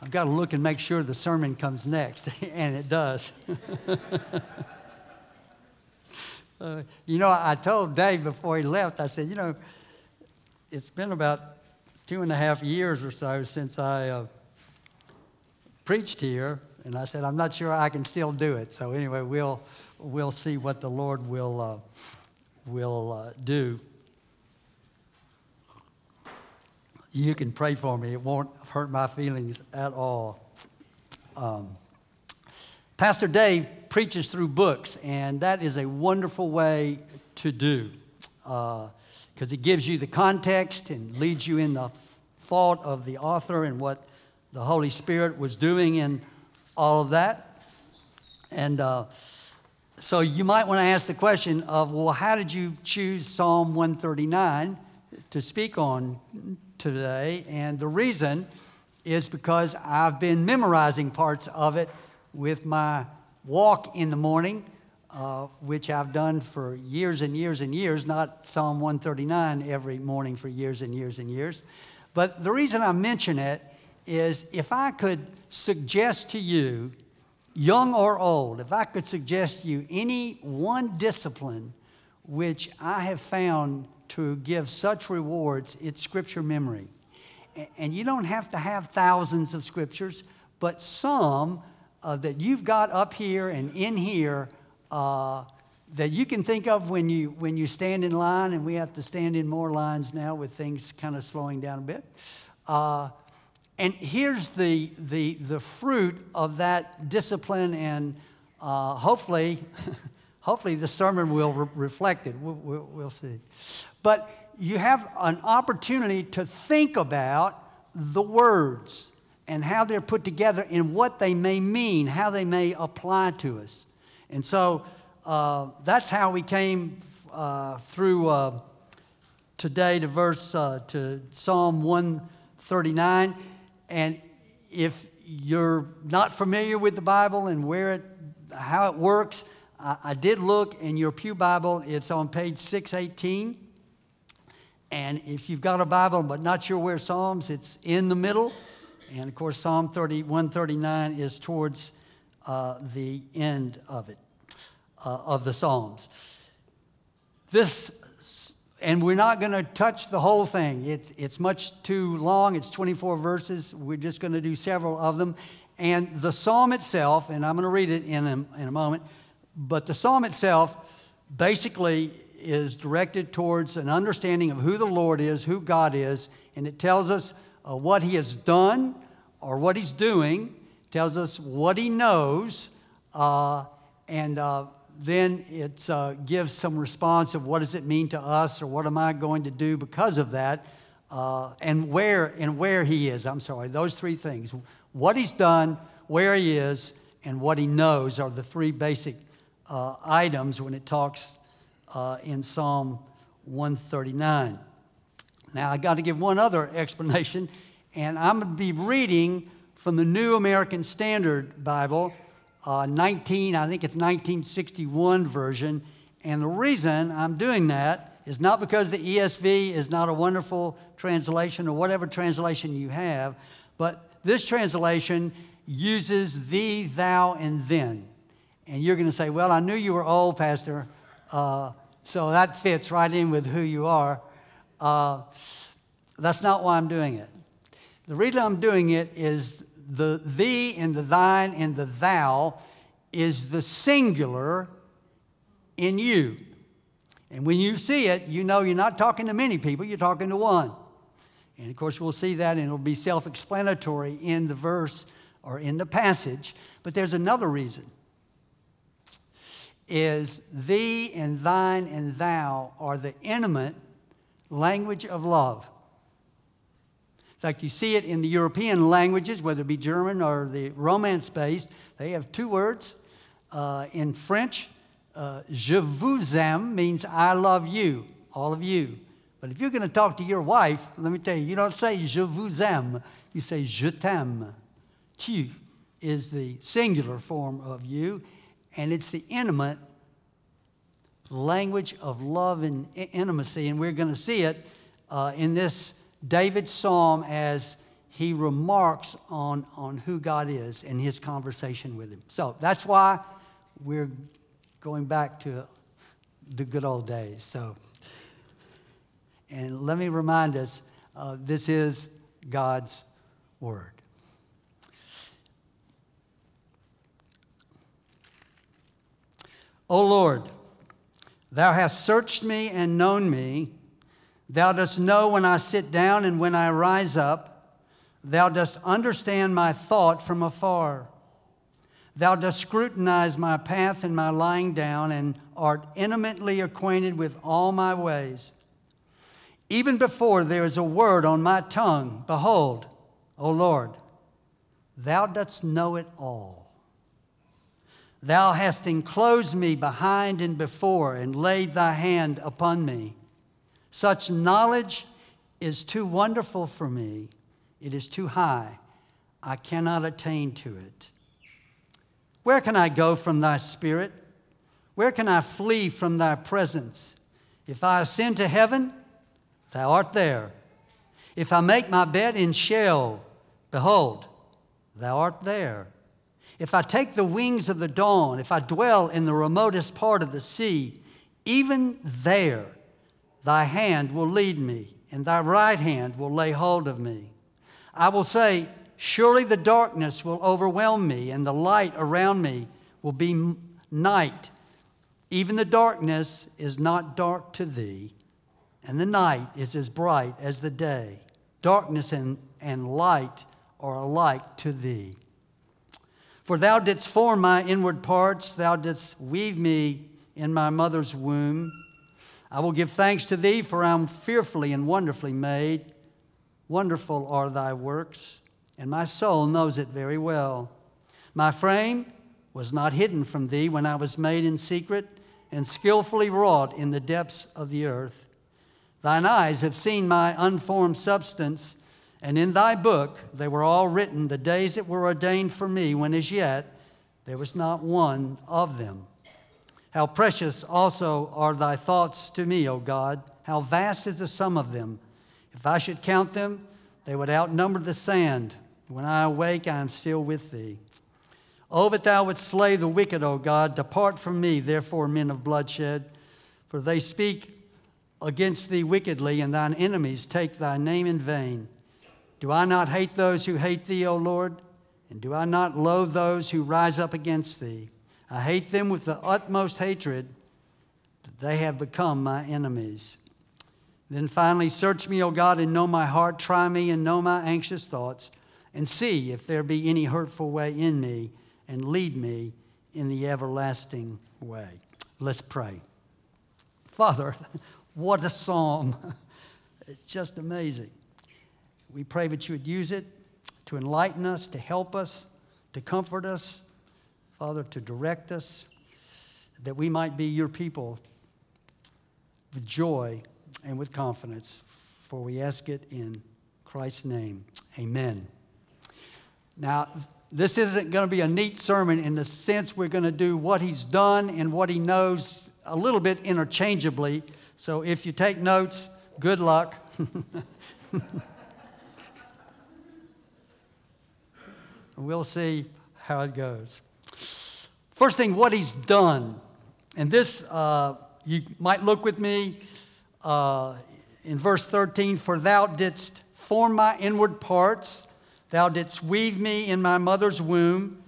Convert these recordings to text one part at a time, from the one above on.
I've got to look and make sure the sermon comes next, and it does. uh, you know, I told Dave before he left, I said, you know, it's been about two and a half years or so since I uh, preached here, and I said, I'm not sure I can still do it. So, anyway, we'll, we'll see what the Lord will, uh, will uh, do. You can pray for me. It won't hurt my feelings at all. Um, Pastor Dave preaches through books, and that is a wonderful way to do because uh, it gives you the context and leads you in the thought of the author and what the Holy Spirit was doing in all of that. And uh, so you might want to ask the question of, well, how did you choose Psalm 139 to speak on today, and the reason is because I've been memorizing parts of it with my walk in the morning, uh, which I've done for years and years and years, not Psalm 139 every morning for years and years and years. But the reason I mention it is if I could suggest to you, young or old, if I could suggest to you any one discipline which I have found to give such rewards, it's scripture memory. And you don't have to have thousands of scriptures, but some uh, that you've got up here and in here uh, that you can think of when you, when you stand in line, and we have to stand in more lines now with things kind of slowing down a bit. Uh, and here's the, the, the fruit of that discipline, and uh, hopefully, hopefully the sermon will re- reflect it. We'll, we'll, we'll see. But you have an opportunity to think about the words and how they're put together and what they may mean, how they may apply to us. And so uh, that's how we came uh, through uh, today to verse uh, to Psalm 139. And if you're not familiar with the Bible and where it, how it works, I, I did look in your Pew Bible. It's on page 618. And if you've got a Bible but not sure where Psalms, it's in the middle. And of course, Psalm 30, 139 is towards uh, the end of it, uh, of the Psalms. This, and we're not going to touch the whole thing. It's, it's much too long. It's 24 verses. We're just going to do several of them. And the psalm itself, and I'm going to read it in a, in a moment, but the psalm itself basically is directed towards an understanding of who the Lord is, who God is, and it tells us uh, what He has done or what He's doing, tells us what He knows, uh, and uh, then it uh, gives some response of what does it mean to us or what am I going to do because of that, uh, and where and where He is. I'm sorry, those three things: what He's done, where He is, and what He knows are the three basic uh, items when it talks uh, in Psalm 139. Now, I got to give one other explanation, and I'm going to be reading from the New American Standard Bible, uh, 19, I think it's 1961 version. And the reason I'm doing that is not because the ESV is not a wonderful translation or whatever translation you have, but this translation uses thee, thou, and then. And you're going to say, Well, I knew you were old, Pastor. Uh, so that fits right in with who you are. Uh, that's not why I'm doing it. The reason I'm doing it is the thee and the thine and the thou is the singular in you. And when you see it, you know you're not talking to many people, you're talking to one. And of course, we'll see that, and it'll be self explanatory in the verse or in the passage. But there's another reason is thee and thine and thou are the intimate language of love. In fact, you see it in the European languages, whether it be German or the Romance based, they have two words. Uh, in French, uh, je vous aime means I love you, all of you. But if you're going to talk to your wife, let me tell you, you don't say je vous aime, you say je t'aime. Tu is the singular form of you, and it's the intimate language of love and intimacy. And we're going to see it uh, in this David psalm as he remarks on, on who God is in his conversation with him. So that's why we're going back to the good old days. So, and let me remind us uh, this is God's word. O Lord, thou hast searched me and known me. Thou dost know when I sit down and when I rise up. Thou dost understand my thought from afar. Thou dost scrutinize my path and my lying down, and art intimately acquainted with all my ways. Even before there is a word on my tongue, behold, O Lord, thou dost know it all. Thou hast enclosed me behind and before, and laid thy hand upon me. Such knowledge is too wonderful for me. It is too high. I cannot attain to it. Where can I go from thy spirit? Where can I flee from thy presence? If I ascend to heaven, thou art there. If I make my bed in Sheol, behold, thou art there. If I take the wings of the dawn, if I dwell in the remotest part of the sea, even there thy hand will lead me, and thy right hand will lay hold of me. I will say, Surely the darkness will overwhelm me, and the light around me will be night. Even the darkness is not dark to thee, and the night is as bright as the day. Darkness and, and light are alike to thee. For thou didst form my inward parts, thou didst weave me in my mother's womb. I will give thanks to thee, for I am fearfully and wonderfully made. Wonderful are thy works, and my soul knows it very well. My frame was not hidden from thee when I was made in secret and skillfully wrought in the depths of the earth. Thine eyes have seen my unformed substance and in thy book they were all written, the days that were ordained for me, when as yet there was not one of them. How precious also are thy thoughts to me, O God! How vast is the sum of them! If I should count them, they would outnumber the sand. When I awake, I am still with thee. Oh, that thou wouldst slay the wicked, O God. Depart from me, therefore, men of bloodshed, for they speak against thee wickedly, and thine enemies take thy name in vain. Do I not hate those who hate thee, O Lord? And do I not loathe those who rise up against thee? I hate them with the utmost hatred, they have become my enemies. Then finally, search me, O God, and know my heart. Try me and know my anxious thoughts, and see if there be any hurtful way in me, and lead me in the everlasting way. Let's pray. Father, what a psalm! It's just amazing. We pray that you would use it to enlighten us, to help us, to comfort us, Father, to direct us, that we might be your people with joy and with confidence. For we ask it in Christ's name. Amen. Now, this isn't going to be a neat sermon in the sense we're going to do what he's done and what he knows a little bit interchangeably. So if you take notes, good luck. We'll see how it goes. First thing, what he's done. And this, uh, you might look with me uh, in verse 13 For thou didst form my inward parts, thou didst weave me in my mother's womb.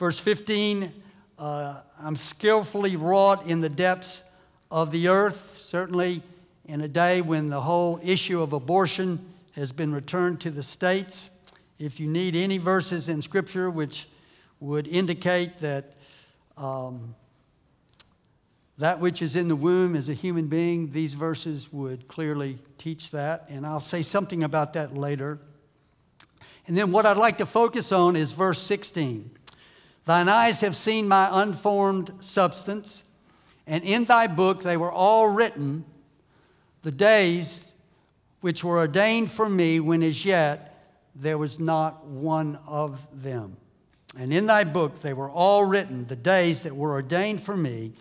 Verse 15, uh, I'm skillfully wrought in the depths of the earth. Certainly, in a day when the whole issue of abortion has been returned to the states. If you need any verses in Scripture which would indicate that um, that which is in the womb is a human being, these verses would clearly teach that. And I'll say something about that later. And then what I'd like to focus on is verse 16. Thine eyes have seen my unformed substance, and in thy book they were all written, the days which were ordained for me when as yet there was not one of them. And in thy book they were all written, the days that were ordained for me,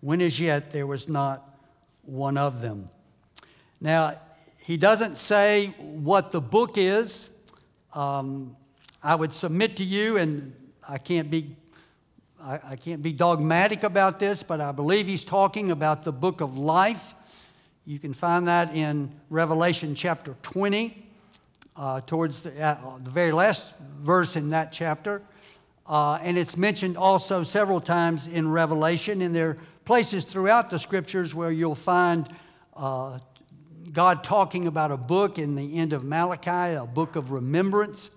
when as yet there was not one of them. Now, he doesn't say what the book is. um, I would submit to you, and I can't be I, I, can't be dogmatic about this, but I believe he's talking about the book of life. You can find that in Revelation chapter 20, uh, towards the, uh, the, very last verse in that chapter. Uh, and it's mentioned also several times in Revelation, and there are places throughout the scriptures where you'll find uh, God talking about a book in the end of Malachi, a book of remembrance.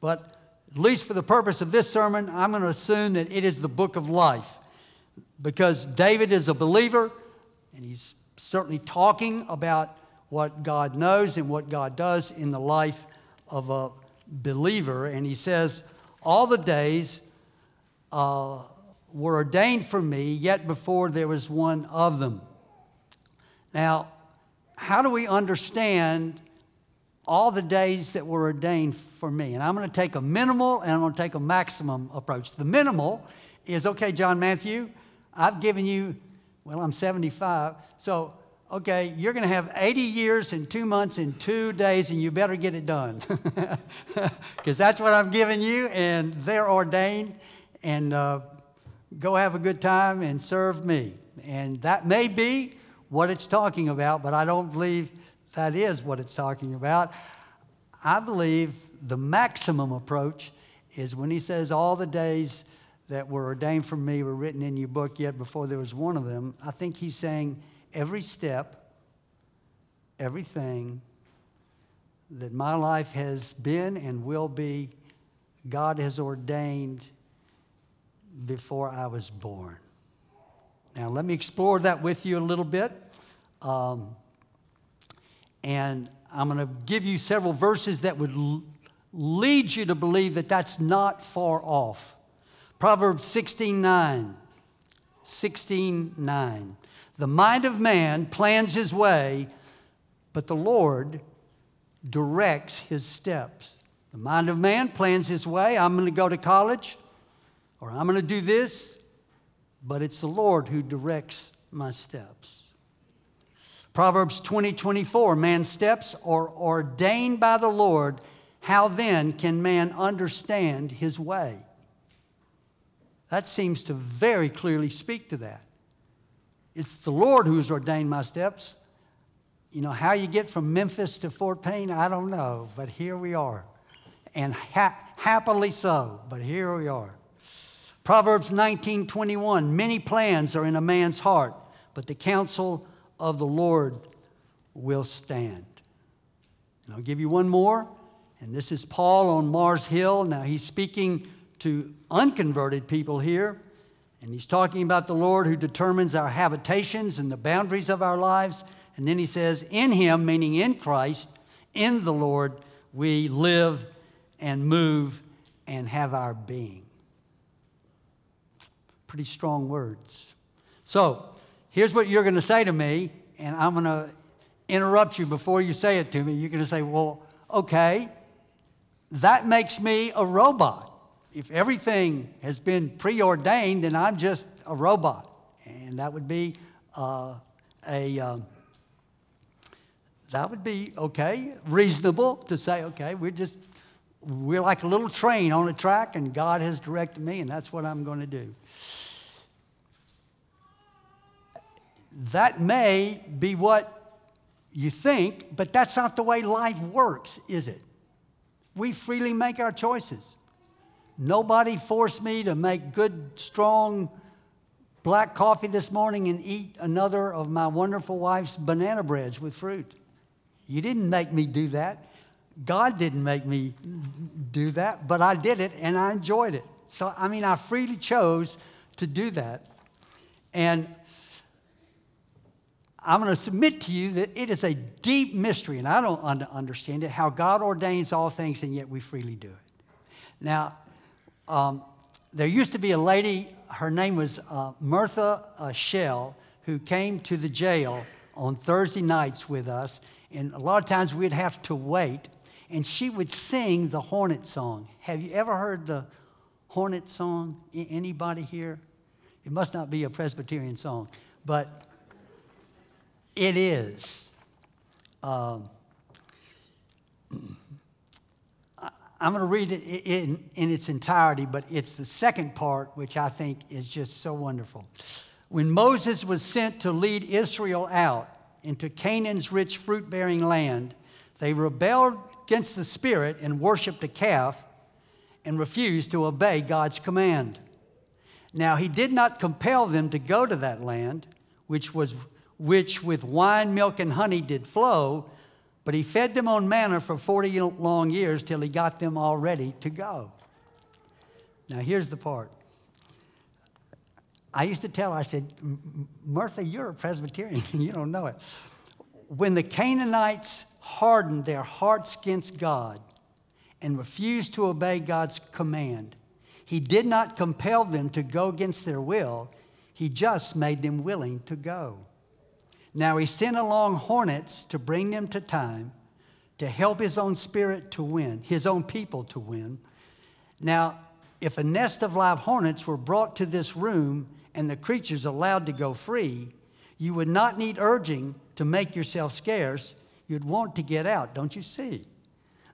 But at least for the purpose of this sermon, I'm going to assume that it is the book of life because David is a believer and he's certainly talking about what God knows and what God does in the life of a believer. And he says, All the days uh, were ordained for me, yet before there was one of them. Now, how do we understand all the days that were ordained for me. And I'm going to take a minimal and I'm going to take a maximum approach. The minimal is okay, John Matthew, I've given you, well, I'm 75. So, okay, you're going to have 80 years and two months and two days, and you better get it done. Because that's what I'm giving you, and they're ordained. And uh, go have a good time and serve me. And that may be what it's talking about, but I don't believe that is what it's talking about. I believe the maximum approach is when he says, All the days that were ordained for me were written in your book, yet before there was one of them. I think he's saying every step, everything that my life has been and will be, God has ordained before I was born. Now, let me explore that with you a little bit. Um, and I'm going to give you several verses that would lead you to believe that that's not far off. Proverbs 16 9. 16 9. The mind of man plans his way, but the Lord directs his steps. The mind of man plans his way. I'm going to go to college, or I'm going to do this, but it's the Lord who directs my steps. Proverbs 20 24, man's steps are ordained by the Lord. How then can man understand his way? That seems to very clearly speak to that. It's the Lord who has ordained my steps. You know, how you get from Memphis to Fort Payne, I don't know, but here we are. And ha- happily so, but here we are. Proverbs 19 21, many plans are in a man's heart, but the counsel of the Lord will stand. And I'll give you one more, and this is Paul on Mars Hill. Now he's speaking to unconverted people here, and he's talking about the Lord who determines our habitations and the boundaries of our lives. And then he says, In him, meaning in Christ, in the Lord, we live and move and have our being. Pretty strong words. So, here's what you're going to say to me, and I'm going to interrupt you before you say it to me. You're going to say, well, okay, that makes me a robot. If everything has been preordained, then I'm just a robot. And that would be uh, a. Um, that would be okay, reasonable to say, okay, we're just, we're like a little train on a track, and God has directed me, and that's what I'm going to do. That may be what you think, but that's not the way life works, is it? We freely make our choices. Nobody forced me to make good, strong black coffee this morning and eat another of my wonderful wife's banana breads with fruit. You didn't make me do that. God didn't make me do that, but I did it and I enjoyed it. So, I mean, I freely chose to do that. And I'm going to submit to you that it is a deep mystery, and I don't understand it, how God ordains all things, and yet we freely do it. Now, um, there used to be a lady, her name was uh, Martha uh, Shell, who came to the jail on Thursday nights with us, and a lot of times we'd have to wait, and she would sing the Hornet song. Have you ever heard the Hornet song? Anybody here? It must not be a Presbyterian song, but it is. Um, I'm going to read it in, in its entirety, but it's the second part which I think is just so wonderful. When Moses was sent to lead Israel out into Canaan's rich fruit bearing land, they rebelled against the Spirit and worshiped a calf and refused to obey God's command. Now, he did not compel them to go to that land, which, was, which with wine, milk, and honey did flow, but he fed them on manna for 40 long years till he got them all ready to go. Now, here's the part. I used to tell I said, Martha, you're a Presbyterian you don't know it. When the Canaanites hardened their hearts against God and refused to obey God's command, he did not compel them to go against their will, he just made them willing to go. Now he sent along hornets to bring them to time, to help his own spirit to win, his own people to win. Now, if a nest of live hornets were brought to this room and the creatures allowed to go free, you would not need urging to make yourself scarce. You'd want to get out, don't you see?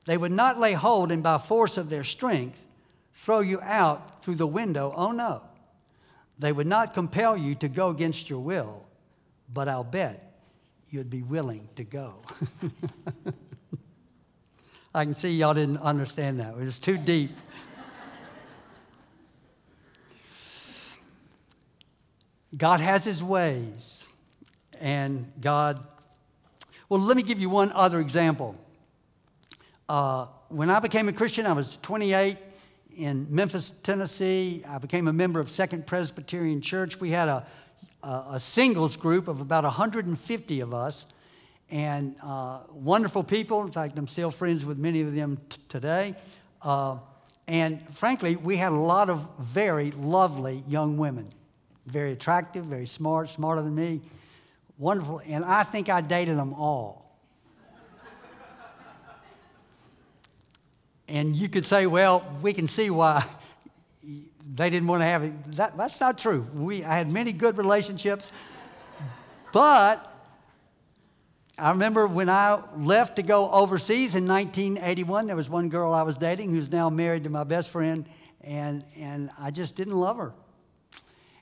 They would not lay hold and by force of their strength throw you out through the window. Oh no. They would not compel you to go against your will but I'll bet you'd be willing to go. I can see y'all didn't understand that. It was too deep. God has his ways, and God. Well, let me give you one other example. Uh, when I became a Christian, I was 28 in Memphis, Tennessee. I became a member of Second Presbyterian Church. We had a singles group of about 150 of us, and uh, wonderful people. In fact, I'm still friends with many of them t- today. Uh, and frankly, we had a lot of very lovely young women, very attractive, very smart, smarter than me, wonderful. And I think I dated them all. and you could say, well, we can see why they didn't want to have it. That, that's not true. We, I had many good relationships, but I remember when I left to go overseas in 1981, there was one girl I was dating who's now married to my best friend, and, and I just didn't love her.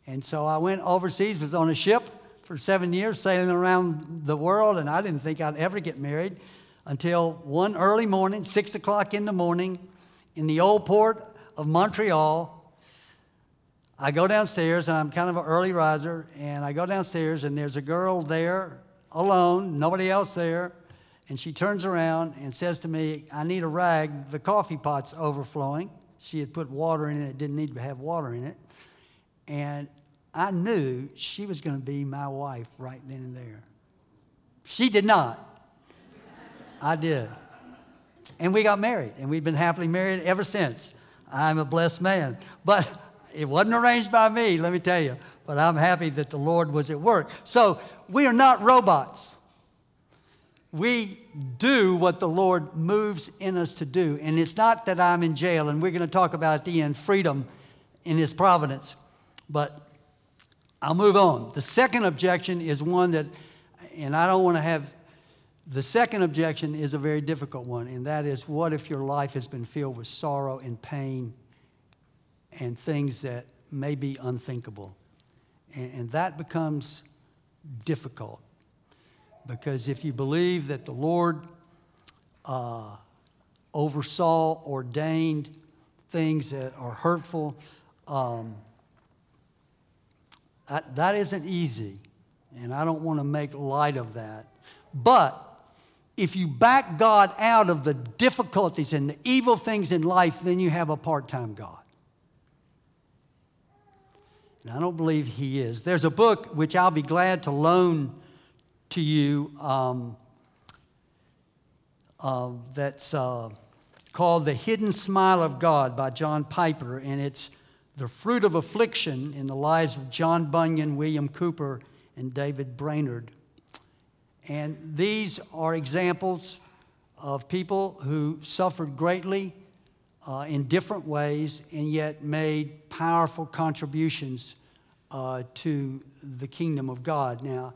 And so I went overseas, was on a ship for seven years, sailing around the world, and I didn't think I'd ever get married until one early morning, six o'clock in the morning, in the old port of Montreal, I go downstairs, and I'm kind of an early riser, and I go downstairs, and there's a girl there alone, nobody else there. And she turns around and says to me, I need a rag. The coffee pot's overflowing. She had put water in it, it didn't need to have water in it. And I knew she was going to be my wife right then and there. She did not. I did. And we got married, and we've been happily married ever since. I'm a blessed man. But it wasn't arranged by me, let me tell you, but I'm happy that the Lord was at work. So we are not robots. We do what the Lord moves in us to do. And it's not that I'm in jail, and we're going to talk about at the end freedom in His providence. But I'll move on. The second objection is one that, and I don't want to have, the second objection is a very difficult one, and that is what if your life has been filled with sorrow and pain and things that may be unthinkable. And, and that becomes difficult because if you believe that the Lord uh, oversaw, ordained things that are hurtful, um, that, that isn't easy. And I don't want to make light of that. But if you back God out of the difficulties and the evil things in life, then you have a part time God. And I don't believe he is. There's a book which I'll be glad to loan to you um, uh, that's uh, called The Hidden Smile of God by John Piper. And it's the fruit of affliction in the lives of John Bunyan, William Cowper, and David Brainerd. And these are examples of people who suffered greatly uh, in different ways and yet made powerful contributions uh, to the kingdom of God. Now,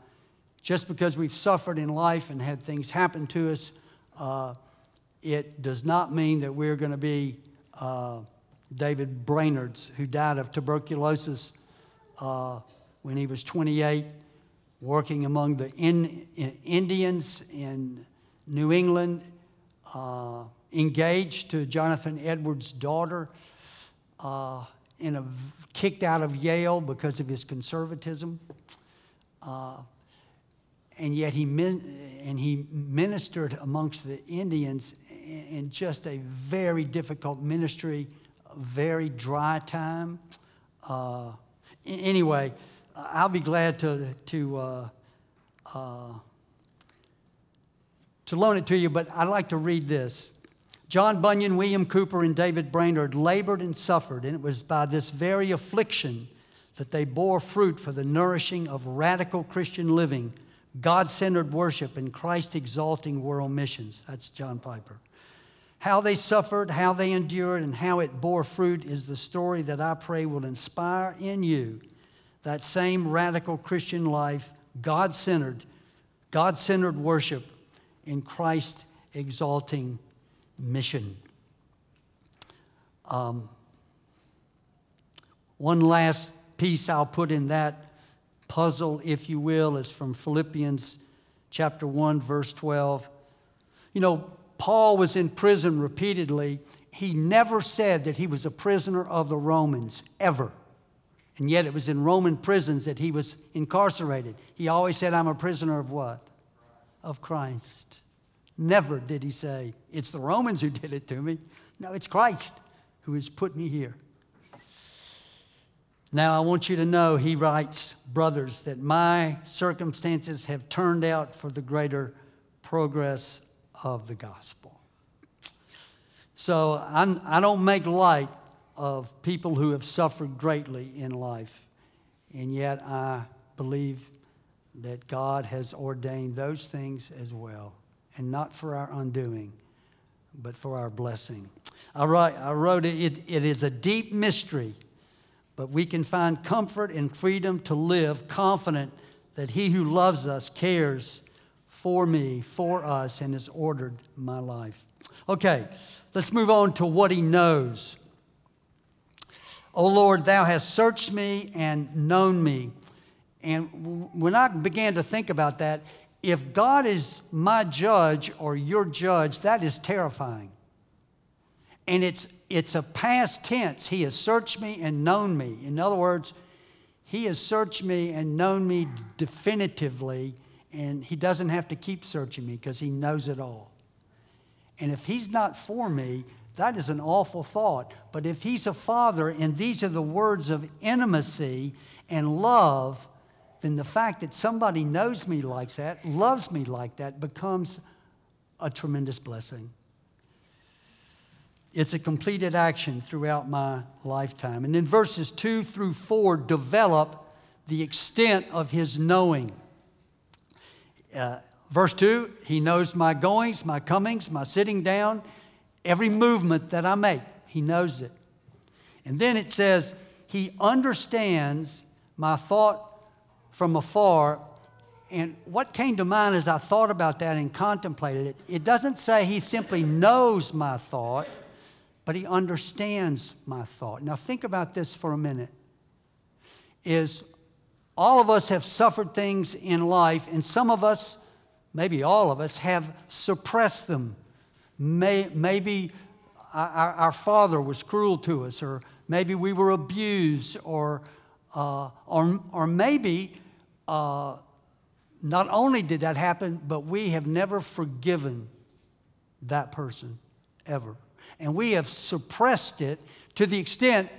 just because we've suffered in life and had things happen to us, uh, it does not mean that we're going to be uh, David Brainerd's, who died of tuberculosis uh, when he was 28, working among the in, in Indians in New England, uh, engaged to Jonathan Edwards' daughter, uh, in a, kicked out of Yale because of his conservatism. Uh, and yet he, and he ministered amongst the Indians in just a very difficult ministry, a very dry time. Uh, anyway, I'll be glad to, to, uh, uh, to loan it to you, but I'd like to read this. John Bunyan, William Cowper, and David Brainerd labored and suffered, and it was by this very affliction that they bore fruit for the nourishing of radical Christian living, God centered worship, and Christ exalting world missions. That's John Piper. How they suffered, how they endured, and how it bore fruit is the story that I pray will inspire in you that same radical Christian life, God centered, God centered worship in Christ exalting mission. Um, one last piece I'll put in that puzzle, if you will, is from Philippians chapter 1, verse 12. You know, Paul was in prison repeatedly. He never said that he was a prisoner of the Romans, ever. And yet it was in Roman prisons that he was incarcerated. He always said, I'm a prisoner of what? Of Christ. Never did he say, It's the Romans who did it to me. No, it's Christ who has put me here. Now, I want you to know, he writes, brothers, that my circumstances have turned out for the greater progress of the gospel. So I'm, I do not make light of people who have suffered greatly in life, and yet I believe that God has ordained those things as well and not for our undoing, but for our blessing. I wrote, I wrote it, it, it is a deep mystery, but we can find comfort and freedom to live confident that He who loves us cares for me, for us, and has ordered my life. Okay, let's move on to what He knows. O Lord, Thou hast searched me and known me. And when I began to think about that, if God is my judge or your judge, that is terrifying. And it's, it's a past tense. He has searched me and known me. In other words, He has searched me and known me definitively, and He doesn't have to keep searching me because He knows it all. And if He's not for me, that is an awful thought. But if He's a Father, and these are the words of intimacy and love, then the fact that somebody knows me like that, loves me like that, becomes a tremendous blessing. It's a completed action throughout my lifetime. And then verses 2 through 4 develop the extent of his knowing. Uh, verse 2 He knows my goings, my comings, my sitting down, every movement that I make. He knows it. And then it says, He understands my thought from afar. And what came to mind as I thought about that and contemplated it, it doesn't say he simply knows my thought, but he understands my thought. Now, think about this for a minute. Is all of us have suffered things in life, and some of us, maybe all of us, have suppressed them. May, maybe our, our, father was cruel to us, or maybe we were abused, or, uh, or, or maybe uh, not only did that happen, but we have never forgiven that person ever. And we have suppressed it to the extent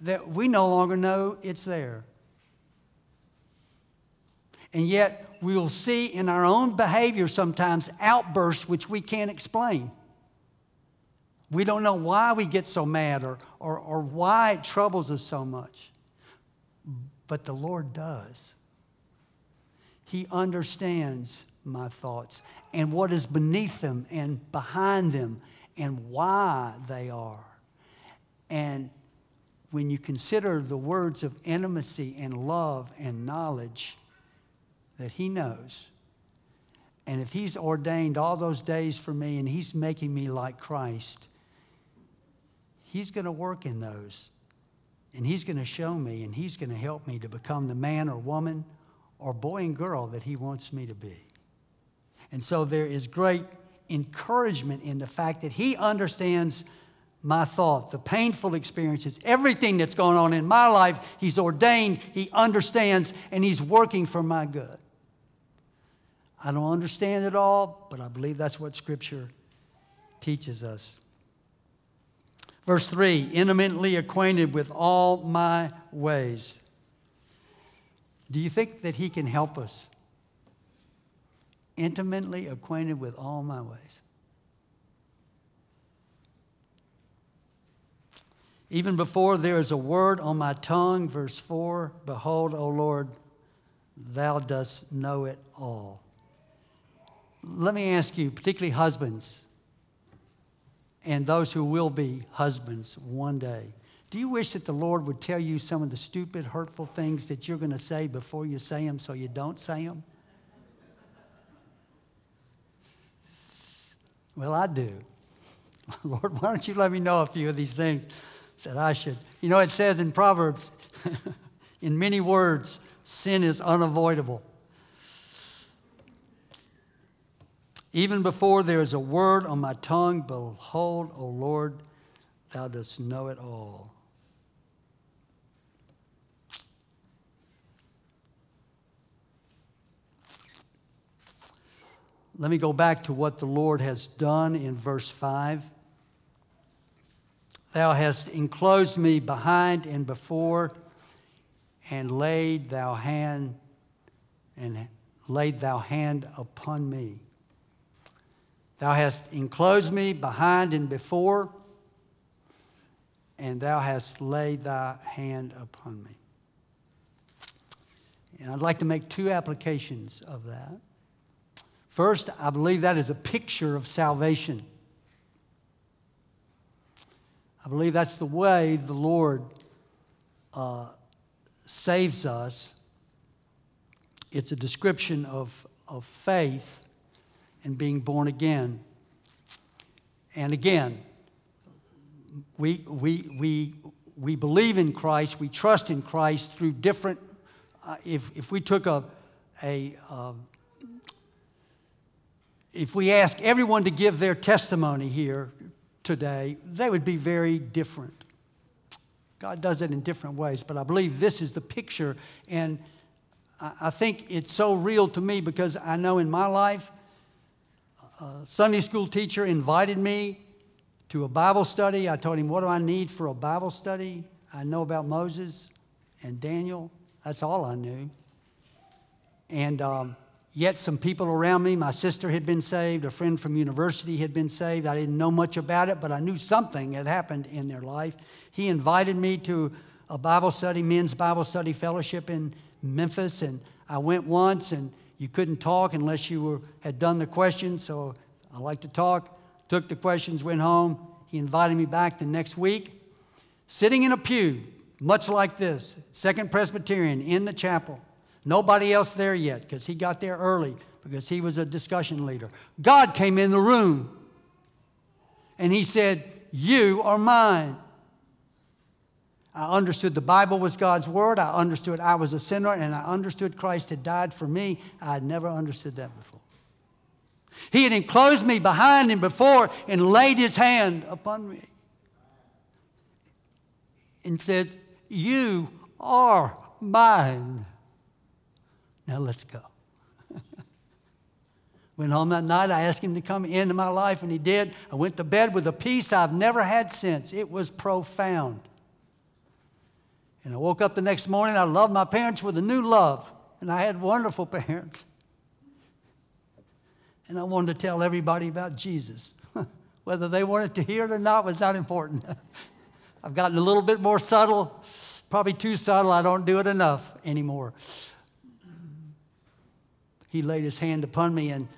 that we no longer know it's there. And yet, we'll see in our own behavior sometimes outbursts which we can't explain. We don't know why we get so mad or, or, or why it troubles us so much. But the Lord does. He understands my thoughts and what is beneath them and behind them and why they are. And when you consider the words of intimacy and love and knowledge that He knows, And if He's ordained all those days for me and He's making me like Christ, He's going to work in those. And He's going to show me and He's going to help me to become the man or woman or boy and girl that He wants me to be. And so there is great encouragement in the fact that He understands my thought, the painful experiences, everything that's going on in my life. He's ordained, He understands, and He's working for my good. I don't understand it all, but I believe that's what Scripture teaches us. Verse 3 intimately acquainted with all my ways. Do you think that He can help us? Intimately acquainted with all my ways. Even before there is a word on my tongue, verse 4 Behold, O Lord, thou dost know it all. Let me ask you, particularly husbands and those who will be husbands one day, do you wish that the Lord would tell you some of the stupid, hurtful things that you're going to say before you say them so you don't say them? Well, I do. Lord, why don't you let me know a few of these things that I should? You know, it says in Proverbs, in many words, sin is unavoidable. Even before there is a word on my tongue, behold, O Lord, thou dost know it all. Let me go back to what the Lord has done in verse 5. Thou hast enclosed me behind and before, and laid thou hand and laid thou hand upon me. Thou hast enclosed me behind and before, and thou hast laid thy hand upon me. And I'd like to make two applications of that. First, I believe that is a picture of salvation. I believe that's the way the Lord uh, saves us. It's a description of, of faith and being born again. And again, we, we, we, we believe in Christ, we trust in Christ through different. Uh, if, if we took a, a uh, if we ask everyone to give their testimony here today, they would be very different. God does it in different ways, but I believe this is the picture. And I think it's so real to me because I know in my life, a Sunday school teacher invited me to a Bible study. I told him, What do I need for a Bible study? I know about Moses and Daniel. That's all I knew. And um, yet, some people around me, my sister had been saved, a friend from university had been saved. I didn't know much about it, but I knew something had happened in their life. He invited me to a Bible study, men's Bible study fellowship in Memphis, and I went once and you couldn't talk unless you were, had done the questions. So I like to talk. Took the questions, went home. He invited me back the next week. Sitting in a pew, much like this, Second Presbyterian in the chapel. Nobody else there yet because he got there early because he was a discussion leader. God came in the room and he said, You are mine. I understood the Bible was God's word. I understood I was a sinner, and I understood Christ had died for me. I had never understood that before. He had enclosed me behind him before and laid his hand upon me and said, You are mine. Now let's go. Went home that night. I asked him to come into my life, and he did. I went to bed with a peace I've never had since. It was profound. And I woke up the next morning, I loved my parents with a new love. And I had wonderful parents. And I wanted to tell everybody about Jesus. Whether they wanted to hear it or not was not important. I've gotten a little bit more subtle, probably too subtle. I don't do it enough anymore. He laid his hand upon me, and,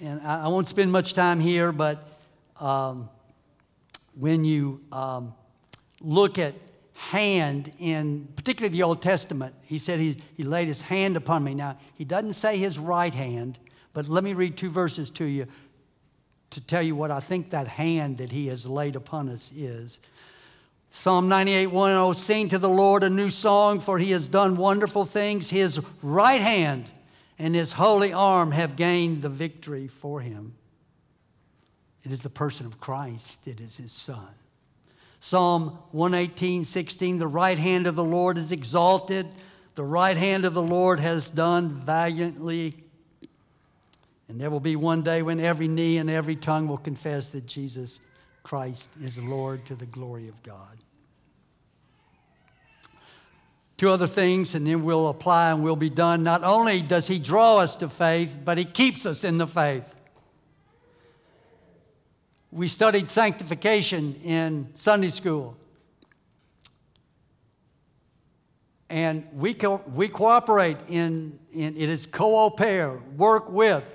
and I, won't spend much time here, but um, when you um, look at hand in particularly the Old Testament. He said he, he laid his hand upon me. Now, he doesn't say his right hand, But let me read two verses to you to tell you what I think that hand that he has laid upon us is. Psalm 98 1 Oh, sing to the Lord a new song, for he has done wonderful things. His right hand and his holy arm have gained the victory for him. It is the person of Christ, it is his son. Psalm 118 16 The right hand of the Lord is exalted, the right hand of the Lord has done valiantly. And there will be one day when every knee and every tongue will confess that Jesus Christ is Lord to the glory of God. Two other things, and then we'll apply and we'll be done. Not only does He draw us to faith, but He keeps us in the faith. We studied sanctification in Sunday school. And we, co- we cooperate in, in, it is co pair, work with.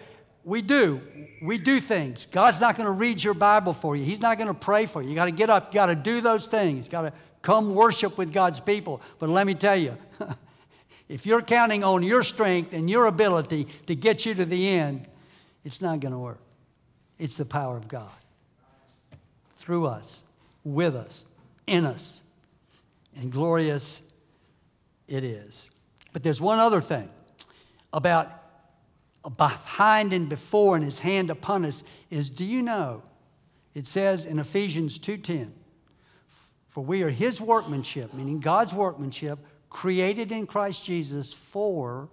We do. We do things. God's not going to read your Bible for you. He's not going to pray for you. You got to get up. You got to do those things. You got to come worship with God's people. But let me tell you, if you're counting on your strength and your ability to get you to the end, it's not going to work. It's the power of God through us, with us, in us. And glorious it is. But there's one other thing about behind and before and his hand upon us is do you know it says in ephesians 2.10 for we are his workmanship meaning god's workmanship created in christ jesus for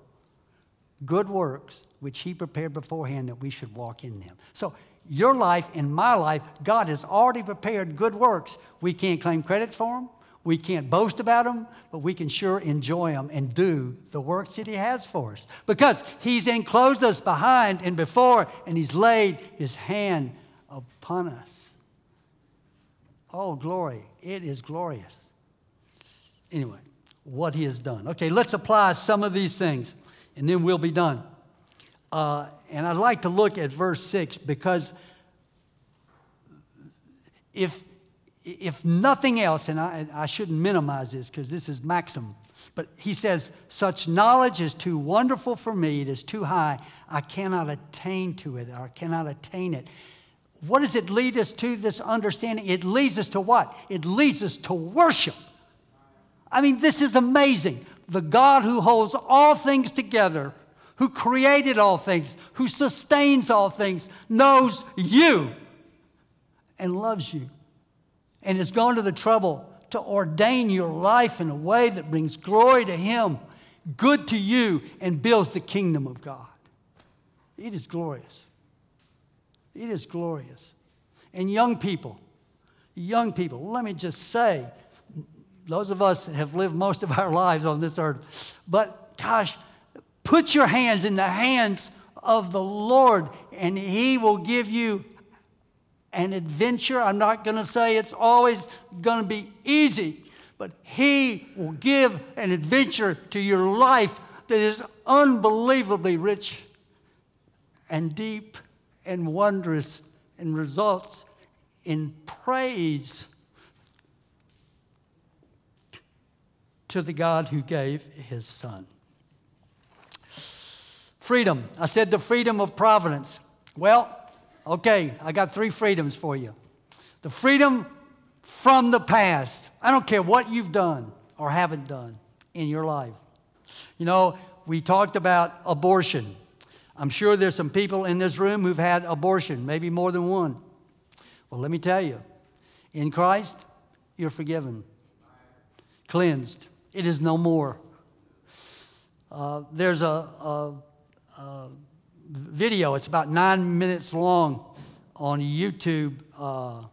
good works which he prepared beforehand that we should walk in them so your life and my life god has already prepared good works we can't claim credit for them we can't boast about them, but we can sure enjoy them and do the works that He has for us. Because He's enclosed us behind and before, and He's laid His hand upon us. Oh, glory. It is glorious. Anyway, what He has done. Okay, let's apply some of these things, and then we'll be done. Uh, and I'd like to look at verse 6 because if if nothing else, and I, I shouldn't minimize this because this is maxim, but he says, Such knowledge is too wonderful for me, it is too high, I cannot attain to it, I cannot attain it. What does it lead us to, this understanding? It leads us to what? It leads us to worship. I mean, this is amazing. The God who holds all things together, who created all things, who sustains all things, knows you and loves you and has gone to the trouble to ordain your life in a way that brings glory to Him, good to you, and builds the kingdom of God. It is glorious. It is glorious. And young people, young people, let me just say, those of us have lived most of our lives on this earth, but gosh, put your hands in the hands of the Lord, and He will give you an adventure. I'm not going to say it's always going to be easy, but He will give an adventure to your life that is unbelievably rich and deep and wondrous and results in praise to the God who gave His Son. Freedom. I said the freedom of providence. Well, Okay, I got three freedoms for you. The freedom from the past. I don't care what you've done or haven't done in your life. You know, we talked about abortion. I'm sure there's some people in this room who've had abortion, maybe more than one. Well, let me tell you in Christ, you're forgiven, cleansed. It is no more. Uh, there's a, a, a video. It's about nine minutes long on YouTube uh,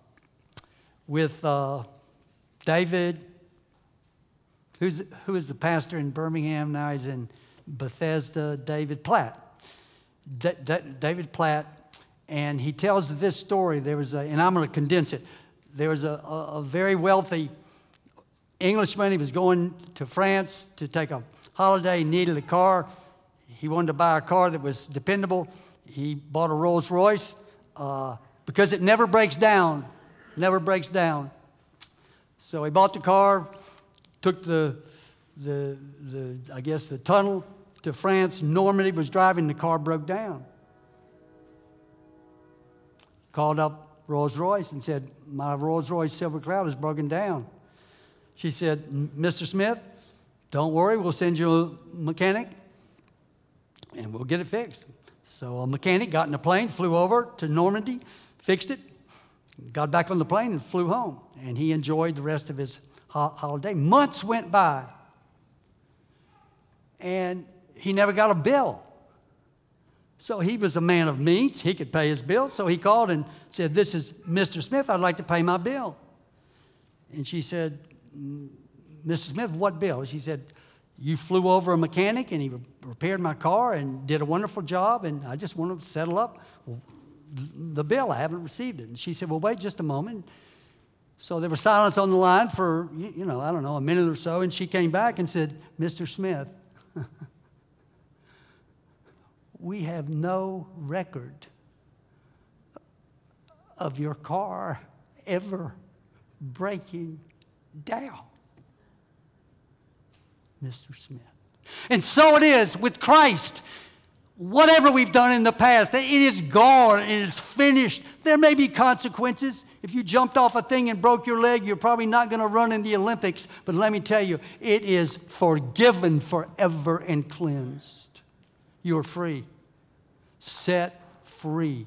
with uh, David, who's, who is the pastor in Birmingham. Now he's in Bethesda, David Platt. D- D- David Platt, and he tells this story. There was a, and I'm going to condense it. There was a, a, a very wealthy Englishman. He was going to France to take a holiday, needed a car he wanted to buy a car that was dependable. He bought a Rolls Royce uh, because it never breaks down, never breaks down. So he bought the car, took the, the, the I guess, the tunnel to France. Normandy was driving, the car broke down. called up Rolls Royce and said, My Rolls Royce Silver Cloud is broken down. She said, Mr. Smith, don't worry, we'll send you a mechanic and we'll get it fixed. So a mechanic got in a plane, flew over to Normandy, fixed it, got back on the plane, and flew home. And he enjoyed the rest of his ho- holiday. Months went by, and he never got a bill. So he was a man of means. He could pay his bill. So he called and said, This is Mr. Smith. I'd like to pay my bill. And she said, Mr. Smith, what bill? She said, You flew over a mechanic and he repaired my car and did a wonderful job, and I just want to settle up the bill. I haven't received it. And she said, Well, wait just a moment. So there was silence on the line for, you know, I don't know, a minute or so, and she came back and said, Mr. Smith, we have no record of your car ever breaking down. Mr. Smith. And so it is with Christ. Whatever we've done in the past, it is gone, it is finished. There may be consequences. If you jumped off a thing and broke your leg, you're probably not going to run in the Olympics. But let me tell you, it is forgiven forever and cleansed. You're free set free.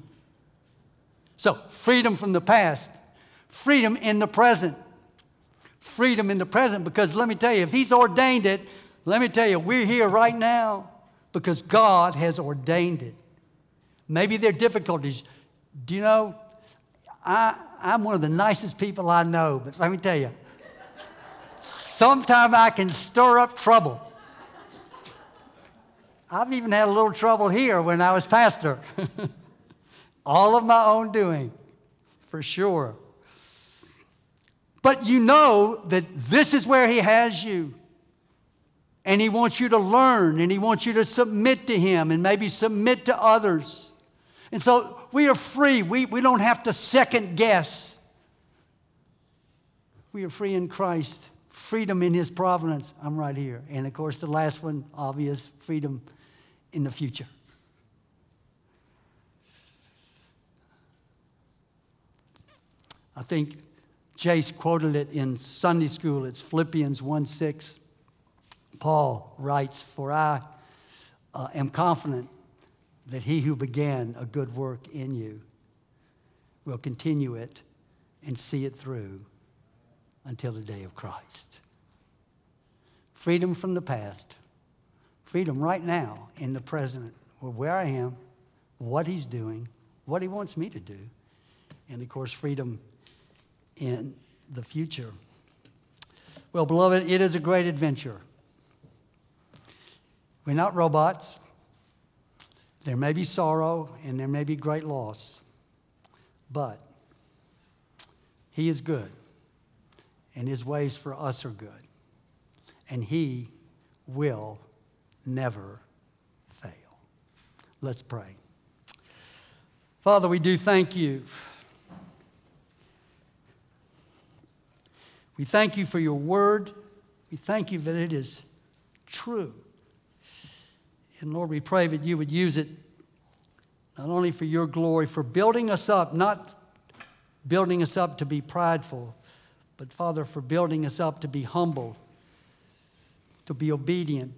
So, freedom from the past, freedom in the present. Freedom in the present, because let me tell you, if He's ordained it, let me tell you, we're here right now because God has ordained it. Maybe there are difficulties. Do you know, I, I'm one of the nicest people I know, but let me tell you, sometimes I can stir up trouble. I've even had a little trouble here when I was pastor. All of my own doing, for sure. But you know that this is where He has you. And He wants you to learn and He wants you to submit to Him and maybe submit to others. And so we are free. We, we don't have to second guess. We are free in Christ, freedom in His providence. I'm right here. And of course, the last one, obvious freedom in the future. I think Jace quoted it in Sunday school. It's Philippians 1 6. Paul writes, For I uh, am confident that he who began a good work in you will continue it and see it through until the day of Christ. Freedom from the past freedom right now in the present, where I am, what He's doing, what He wants me to do, and of course, freedom in the future. Well, beloved, it is a great adventure. We're not robots. There may be sorrow and there may be great loss, but He is good, and His ways for us are good, and He will never fail. Let's pray. Father, we do thank you. We thank you for your word. We thank you that it is true. And Lord, we pray that you would use it not only for your glory, for building us up, not building us up to be prideful, but Father, for building us up to be humble, to be obedient,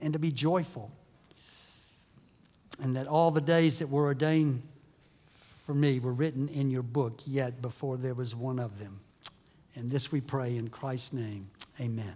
and to be joyful. And that all the days that were ordained for me were written in your book, yet before there was one of them. And this we pray in Christ's name. Amen.